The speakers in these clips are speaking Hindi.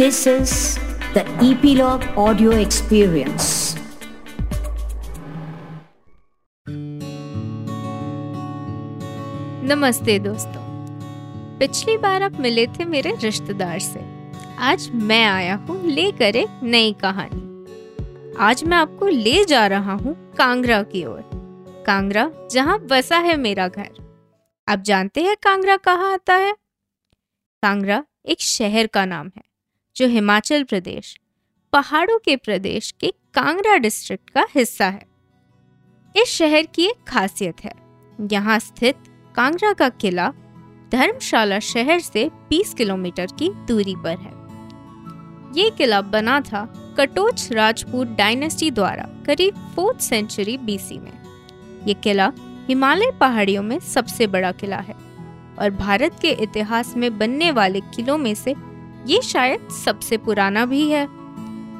This is the Epilogue Audio Experience. नमस्ते दोस्तों। पिछली बार आप मिले थे मेरे रिश्तेदार से। आज मैं आया हूँ लेकर एक नई कहानी। आज मैं आपको ले जा रहा हूँ कांगड़ा की ओर। कांगड़ा जहाँ बसा है मेरा घर। आप जानते हैं कांगड़ा कहाँ आता है? कांगड़ा एक शहर का नाम है। जो हिमाचल प्रदेश, पहाड़ों के प्रदेश के कांगड़ा डिस्ट्रिक्ट का हिस्सा है। इस शहर की एक खासियत है। यहाँ स्थित कांगड़ा का किला धर्मशाला शहर से 20 किलोमीटर की दूरी पर है। ये किला बना था कटोच राजपूत डायनेस्टी द्वारा करीब फोर्थ सेंचुरी बीसी में। ये किला हिमालय पहाड़ियों में सबसे बड़ा किला है और भारत के इतिहास में बनने वाले किलों में से ये शायद सबसे पुराना भी है।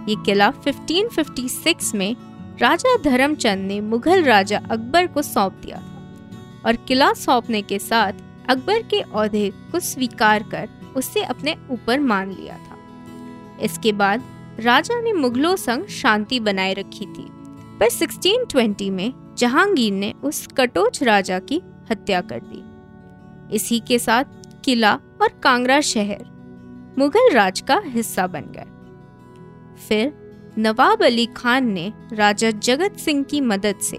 ये किला 1556 में राजा धर्मचंद ने मुगल राजा अकबर को सौंप दिया था और किला सौंपने के साथ अकबर के औहदे को स्वीकार कर उसे अपने ऊपर मान लिया था। इसके बाद राजा ने मुगलों संग शांति बनाए रखी थी। पर 1620 में जहांगीर ने उस कटोच राजा की हत्या कर दी। इसी के साथ किला और कांगड़ा शहर मुगल राज का हिस्सा बन गए। फिर नवाब अली खान ने राजा जगत सिंह की मदद से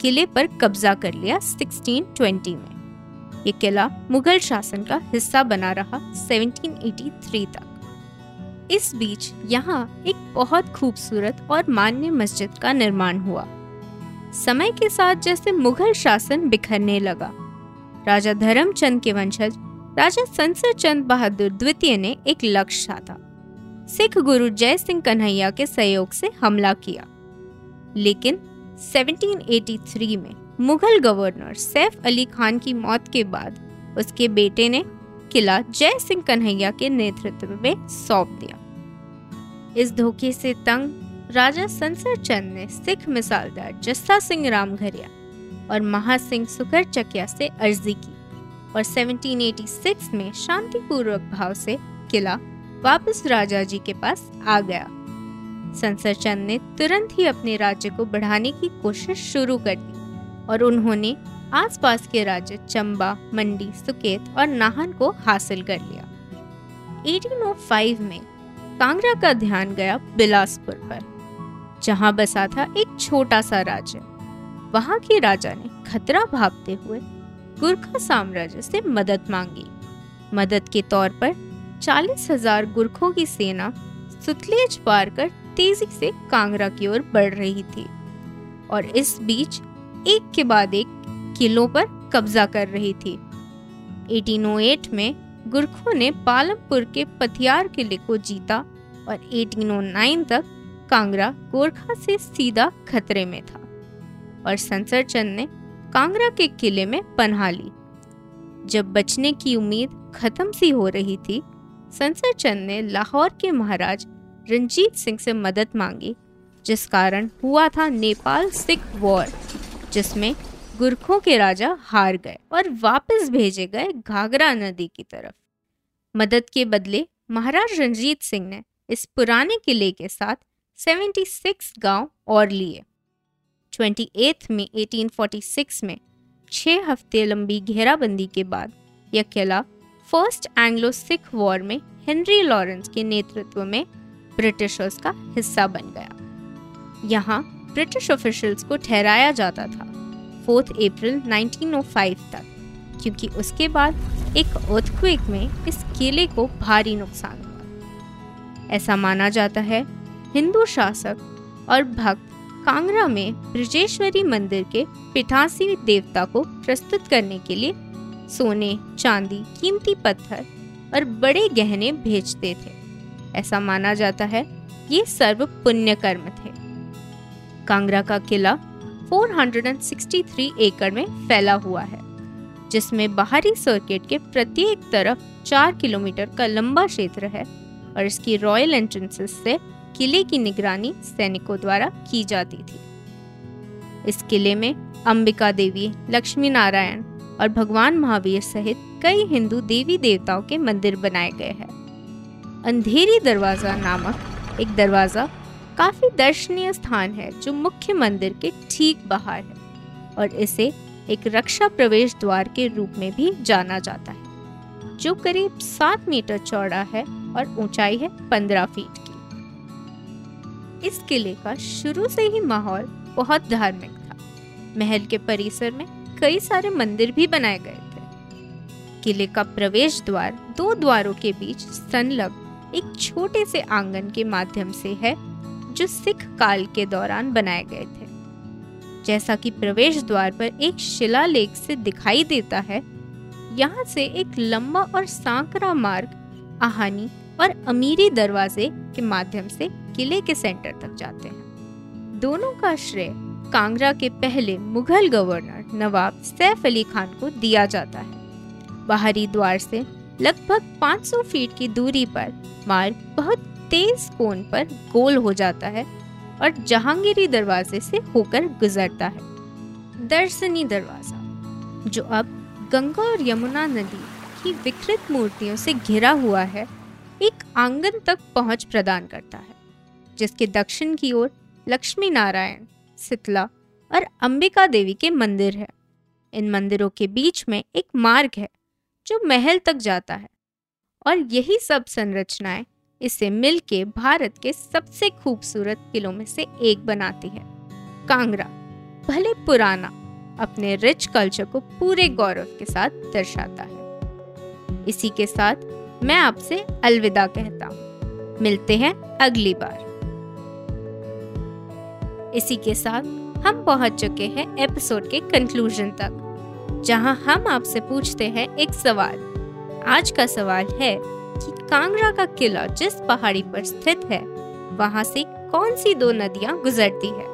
किले पर कब्जा कर लिया 1620 में। ये किला मुगल शासन का हिस्सा बना रहा 1783 तक। इस बीच यहाँ एक बहुत खूबसूरत और मान्य मस्जिद का निर्माण हुआ। समय के साथ जैसे मुगल शासन बिखरने लगा, राजा धर्मचंद के वंशज राजा संसर चंद बहादुर द्वितीय ने एक लक्ष्य साधा। सिख गुरु जय सिंह कन्हैया के सहयोग से हमला किया। लेकिन 1783 में मुगल गवर्नर सैफ अली खान की मौत के बाद उसके बेटे ने किला जय सिंह कन्हैया के नेतृत्व में सौंप दिया। इस धोखे से तंग राजा संसर चंद ने सिख मिसालदार जस्सा सिंह रामघरिया और महासिंह सुकर चकिया से अर्जी की। और 1786 में शांतिपूर्वक भाव से किला वापस राजा जी के पास आ गया। संसर चंद ने तुरंत ही अपने राज्य को बढ़ाने की कोशिश शुरू कर दी और उन्होंने आसपास के राज्य चंबा, मंडी, सुकेत और नाहन को हासिल कर लिया। 1805 में कांगड़ा का ध्यान गया बिलासपुर पर, जहाँ बसा था एक छोटा सा राज्य। वहाँ के राजा ने खतरा भापते हुए गुरखा साम्राज्य से मदद मांगी। मदद के तौर पर चालीस हज़ार गुरखों की सेना सुतलेज पार कर तेज़ी से कांगड़ा की ओर बढ़ रही थी और इस बीच एक के बाद एक किलों पर कब्जा कर रही थी। 1808 में गुरखों ने पालमपुर के पथियार किले को जीता और 1809 तक कांगड़ा गोरखा से सीधा खतरे में था और संसर चंद ने कांगड़ा के किले में पन्हा ली। जब बचने की उम्मीद खत्म सी हो रही थी संसर चंद ने लाहौर के महाराज रंजीत सिंह से मदद मांगी, जिस कारण हुआ था नेपाल सिख वॉर, जिसमें गुरखों के राजा हार गए और वापस भेजे गए घाघरा नदी की तरफ़। मदद के बदले महाराज रंजीत सिंह ने इस पुराने किले के साथ 76 गाँव और लिए। ट्वेंटी में 1846 में छः हफ़्ते लंबी घेराबंदी के बाद यह किला फ़र्स्ट एंग्लो सिख वॉर में हेनरी लॉरेंस के नेतृत्व में ब्रिटिशर्स का हिस्सा बन गया। यहाँ ब्रिटिश ऑफिशियल्स को ठहराया जाता था फोर्थ अप्रैल 1905 तक, क्योंकि उसके बाद एक अर्थक्वेक में इस किले को भारी नुकसान हुआ। ऐसा माना जाता है हिंदू शासक और भक्त कांगड़ा में ब्रजेश्वरी मंदिर के पिठासी देवता को प्रस्तुत करने के लिए सोने, चांदी, कीमती पत्थर और बड़े गहने भेजते थे। ऐसा माना जाता है ये सर्व पुण्य कर्म थे। कांगड़ा का किला 463 एकड़ में फैला हुआ है, जिसमें बाहरी सर्किट के प्रत्येक तरफ़ चार किलोमीटर का लंबा क्षेत्र है और इसकी रॉयल एंट्रेंसेस से किले की निगरानी सैनिकों द्वारा की जाती थी। इस किले में अंबिका देवी, लक्ष्मी नारायण और भगवान महावीर सहित कई हिंदू देवी देवताओं के मंदिर बनाए गए हैं। अंधेरी दरवाज़ा नामक एक दरवाज़ा काफ़ी दर्शनीय स्थान है जो मुख्य मंदिर के ठीक बाहर है और इसे एक रक्षा प्रवेश द्वार के रूप में भी जाना जाता है, जो करीब सात मीटर चौड़ा है और ऊंचाई है पंद्रह फीट की। इस किले का शुरू से ही माहौल बहुत धार्मिक था। महल के परिसर में कई सारे मंदिर भी बनाए गए थे। किले का प्रवेश द्वार दो द्वारों के बीच संलग्न एक छोटे से आँगन के माध्यम से है, जो सिख काल के दौरान बनाए गए थे। जैसा कि प्रवेश द्वार पर एक शिलालेख से दिखाई देता है, यहाँ से एक लंबा और सांकरा मार्ग, आहानी और अमीरी दरवाजे के माध्यम से किले के सेंटर तक जाते हैं। दोनों का श्रेय कांगड़ा के पहले मुगल गवर्नर नवाब सैफ अली खान को दिया जाता है। बाहरी द्वार से लगभग 500 फीट की दूरी पर मार्ग बहुत तेज कोण पर गोल हो जाता है और जहांगीरी दरवाजे से होकर गुजरता है। दर्शनी दरवाज़ा, जो अब गंगा और यमुना नदी की विकृत मूर्तियों से घिरा हुआ है, एक आँगन तक पहुँच प्रदान करता है। जिसके दक्षिण की ओर लक्ष्मी नारायण शीतला और अंबिका देवी के मंदिर है। इन मंदिरों के बीच में एक मार्ग है, जो महल तक जाता है। और यही सब संरचनाएँ इसे मिलके भारत के सबसे खूबसूरत किलों में से एक बनाती है। कांगड़ा, भले पुराना, अपने रिच कल्चर को पूरे गौरव के साथ दर्शाता है। इसी के साथ मैं आपसे अलविदा कहता हूँ। मिलते हैं अगली बार। इसी के साथ हम पहुँच चुके हैं एपिसोड के कंक्लूजन तक, जहाँ हम आपसे पूछते हैं एक सवाल। आज का सवाल है कि कांगड़ा का किला जिस पहाड़ी पर स्थित है, वहाँ से कौन सी दो नदियाँ गुजरती है?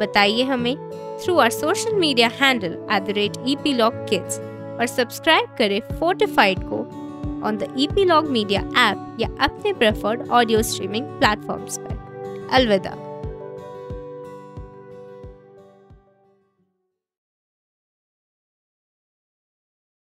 बताइए हमें through our social media handle at the rate E P log kids और सब्सक्राइब करें फोर्टिफाइड को on the E P log media app या अपने प्रेफर्ड ऑडियो स्ट्रीमिंग प्लेटफॉर्म्स पर। अलविदा।